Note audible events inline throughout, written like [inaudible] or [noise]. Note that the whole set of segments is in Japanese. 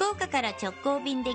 福岡から直行便で90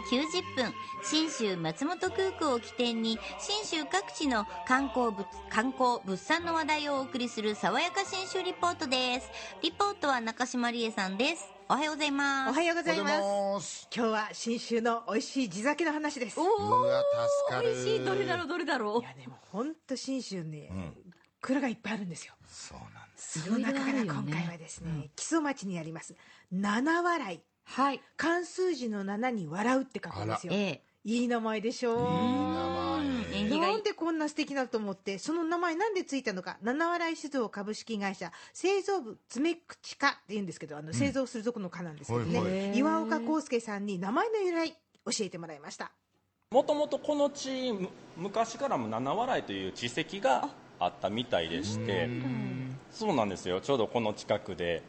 分信州松本空港を起点に信州各地の観光物観光物産の話題をお送りする爽やか信州リポートです。リポートは中島理恵さんです。おはようございます。おはようございます。ます。今日は信州の美味しい地酒の話です。おいうわ助かる。美味しいどれだろうどれだろう。やでも本当信州ね、ん。蔵がいっぱいあるんですよ。そうなんです。その中から今回はですね。木曽町にあります七笑いはい。漢数字の七に笑うって書くんですよ。ええいい名前でしょう。いい名前。ないんでこんな素敵だと思ってその名前なんでついたのか。七笑い酒造株式会社製造部爪口課っていうんですけどあの製造するとこの課なんですけどね、はいはい。岩岡康介さんに名前の由来教えてもらいました。もともとこの地む昔からも七笑いという地石があ。ったみたいでしてそうなんですよ。ちょうどこの近くで、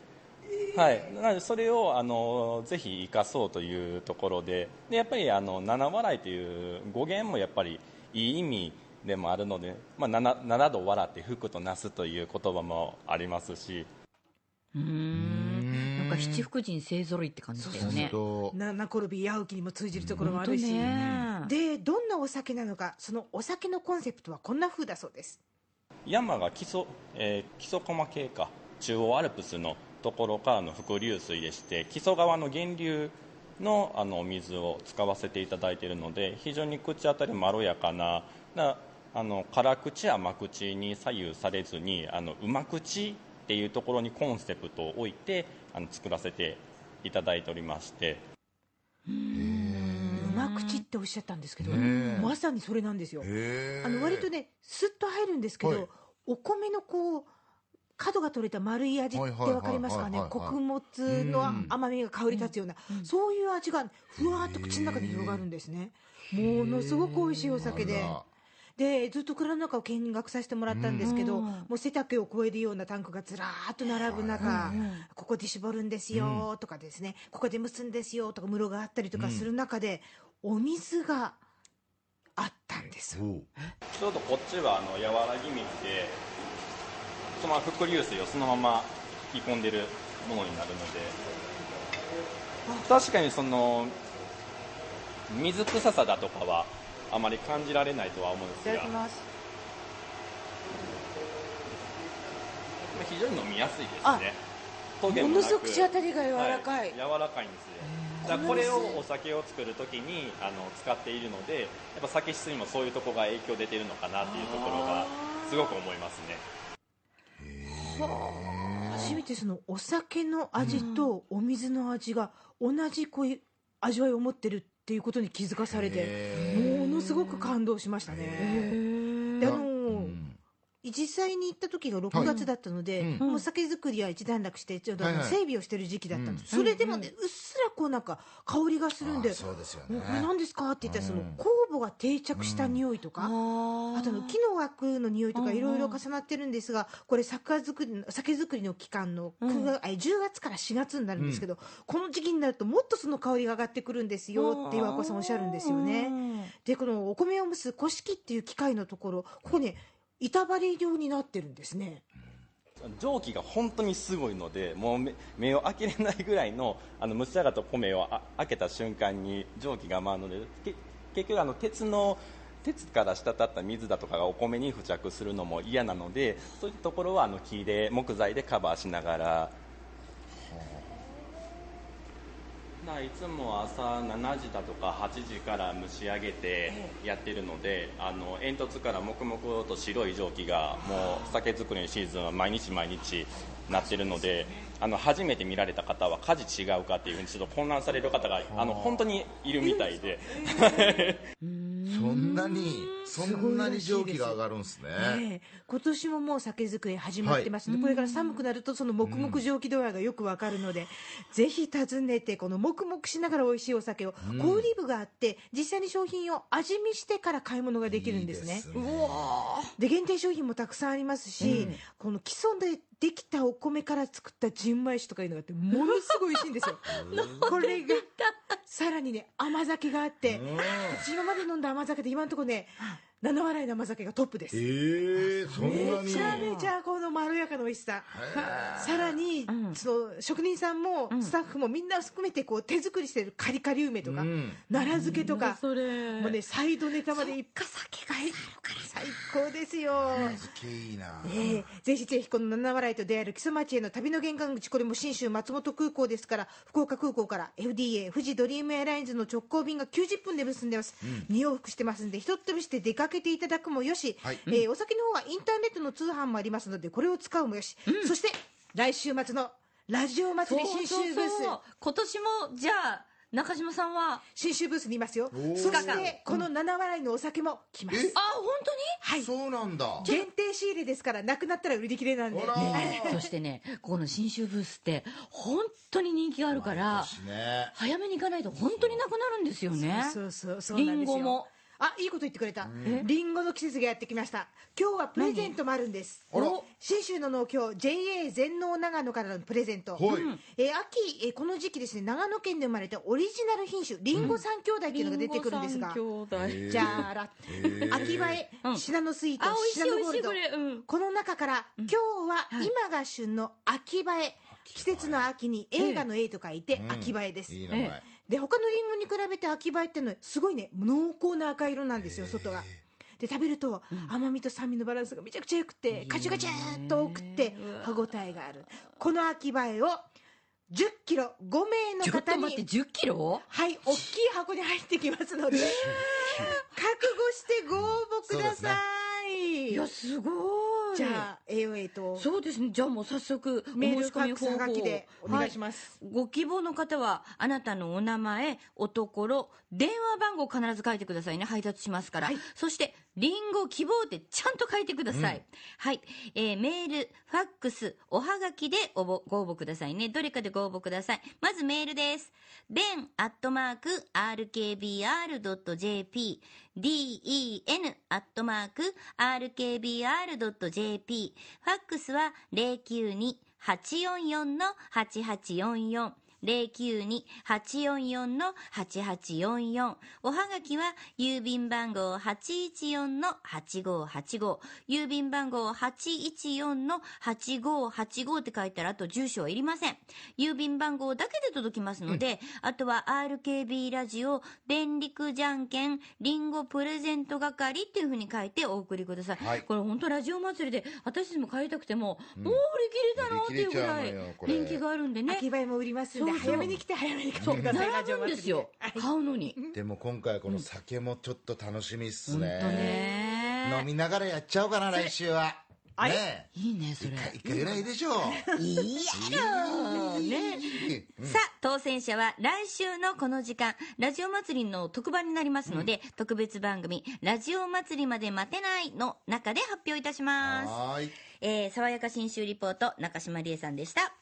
はい、なのでそれをあのぜひ生かそうというところで。でやっぱりあの七笑いという語源もやっぱりいい意味でもあるので、まあ、七七度笑って福となすという言葉もありますし。うーん。なんか七福神勢ぞろいって感じだよね。本七転び八起きにも通じるところもあるし、でどんなお酒なのかそのお酒のコンセプトはこんな風だそうです。山が基礎、えー基礎駒系か。中央アルプスのところからの伏流水でして木曽川の源流のあのお水を使わせていただいているので非常に口当たりまろやかななあの辛口甘口に左右されずにあのうま口っていうところにコンセプトを置いてあの作らせていただいておりまして。うま口っておっしゃったんですけど、まさにそれなんですよ。あの割とねスッと入るんですけど、はい。お米のこう角が取れた丸い味ってはいはいはいわかりますかね？穀物の甘みが香り立つような、そういう味がふわーっと口の中に広がるんですね。ものすごく美味しいお酒で。でずっと蔵の中を見学させてもらったんですけど、うん。もう背丈を超えるようなタンクがずらーっと並ぶ中、ここで絞るんですよとかですね、ここで蒸すんですよとか室があったりとかする中で、お水があったんです。ちょうどこっちはあの和らぎ水でそのまま伏流水をそのまま引き込んでるものになるので。確かにその水臭さだとかはあまり感じられないとは思うんですが。非常に飲みやすいですね。ものすごく口当たりが柔らかい、は柔らかいんですよ。だこれをお酒を作るときにあの使っているのでやっぱ酒質にもそういうところが影響出てるのかなっていうところがすごく思いますねてそのお酒の味とお水の味が同じこういう味わいを持ってるっていうことに気づかされてへものすごく感動しましたね。であのうん実際に行った時が6月だったので、はいもうお酒造りは一段落してちょうど整備をしてる時期だったんです、それでもねうっすらこうなんか香りがするんであそうですよね。これ何ですか？って言ったらそのうん酵母が定着した匂いとか、あとあの木の枠の匂いとかいろいろ重なってるんですがこれ酒造り酒造りの期間の9月、あ10月から4月になるんですけど、この時期になるともっとその香りが上がってくるんですよって岩子さんおっしゃるんですよね。でこのお米を蒸す古式っていう機械のところここね板張り状になってるんですね。蒸気が本当にすごいのでもう目目を開けれないぐらいの [laughs] あの蒸し上がった米をあ開けた瞬間に蒸気が回るので結局あの鉄の鉄から滴った水だとかがお米に付着するのも嫌なのでそういったところはあの木で木材でカバーしながら。ないつも朝7時だとか8時から蒸し上げてやってるのであの煙突から黙々と白い蒸気がもう酒造りのシーズンは毎日毎日なってるのであの初めて見られた方は火事違うかっていうふうにちょっと混乱される方があの本当にいるみたいで。そ [laughs] んなにそんなに蒸気が上がるんです。ねええ。今年ももう酒造り始まってますので、これから寒くなるとその黙々蒸気度合いがよくわかるので、ぜひ訪ねてこの黙々しながら美味しいお酒を、小売部があって実際に商品を味見してから買い物ができるんですね。いいですで限定商品もたくさんありますし、この基礎でできたお米から作った純米酒とかいうのがあってものすごい美味しいんですよ。[laughs] これがさらにね甘酒があって私今まで飲んだ甘酒で今のところね七笑いの甘酒がトップです。ええそんなに。めちゃめちゃこのまろやかな美味しさ。さらにその職人さんもスタッフもみんな含めてこう手作りしてるカリカリ梅とか、うん。奈良漬けとか、それ。もうねサイドネタまでいっぱい。酒が入るから最高ですよ。漬けいいな。ええぜひぜひこの七笑いと出会える木曽町への旅の玄関口これも信州松本空港ですから福岡空港から FDA 富士ドリームエアラインズの直行便が90分で結んでます、二往復してますんでひとっ飛びして出かけていただくもよし、はい。えーお酒の方はインターネットの通販もありますのでこれを使うもよし、そして来週末のラジオ祭り新州ブース。そう今年もじゃあ中島さんは？新州ブースにいますよ。ー。そしてこの七笑いのお酒も来ます、えあ本当に？はい。そうなんだ。限定仕入れですからなくなったら売り切れなんで。ね。[laughs] そしてねここの新州ブースって本当に人気があるから私ね早めに行かないと本当になくなるんですよねそうそうそうリなんですよンゴもあいいこと言ってくれた。リンゴの季節がやってきました。今日はプレゼントもあるんです。あら。お信州の農協 JA 全農長野からのプレゼント、はい。えー秋、えーこの時期ですね長野県で生まれたオリジナル品種リンゴ三兄弟っていうのが出てくるんですが、リンゴ三兄弟。じゃあら、秋映え、うん。シナノスイートあ美味しいシナノゴールド。美味しいこれ。うん。この中から、今日は今が旬の秋映え、季節の秋に映画の A と書いて、うん。秋映えです、いい名前で他のリンゴに比べて秋映えってのはすごいね濃厚な赤色なんですよ外がで食べると甘みと酸味のバランスがめちゃくちゃよくてカチュカチューっと多くて歯ごたえがある。この秋映えを1 0キロ5名のちょっ方と待ってに10キロ？はい大きい箱に入ってきますので覚悟してご応募ください。いやすごいじゃあ AOA と。そうですね。じゃあもう早速おメール申し込み方法でお願いします、はい。ご希望の方はあなたのお名前おところ電話番号を必ず書いてくださいね。配達しますから、そしてリンゴ希望ってちゃんと書いてください、はい、えーメールファックスおはがきでご応募くださいね。どれかでご応募ください。まずメールです。電アットマーク RKBR.jp den アットマーク RKBR.jp ファックスは092-844-8844 092-844-8844おはがきは郵便番号814-8585郵便番号814-8585って書いたらあと住所はいりません。郵便番号だけで届きますので、あとは RKB ラジオ電力じゃんけんりんごプレゼント係っていうふうに書いてお送りください、はい。これ本当ラジオ祭りで私たちも買いたくても、もう売り切れだろうっていうぐらい人気があるんでね。秋映えも売りますんで早めに来て早めに買ってください並ぶんですよ。買うのに。でも今回この酒もちょっと楽しみっすね。ね。飲みながらやっちゃおうかな来週は。あれ？ねいいねそれ。え一回ぐらいでしょいいやろねさあ当選者は来週のこの時間ラジオ祭りの特番になりますので、特別番組「ラジオ祭りまで待てない」の中で発表いたします。はえー、爽やか新州リポート中島理恵さんでした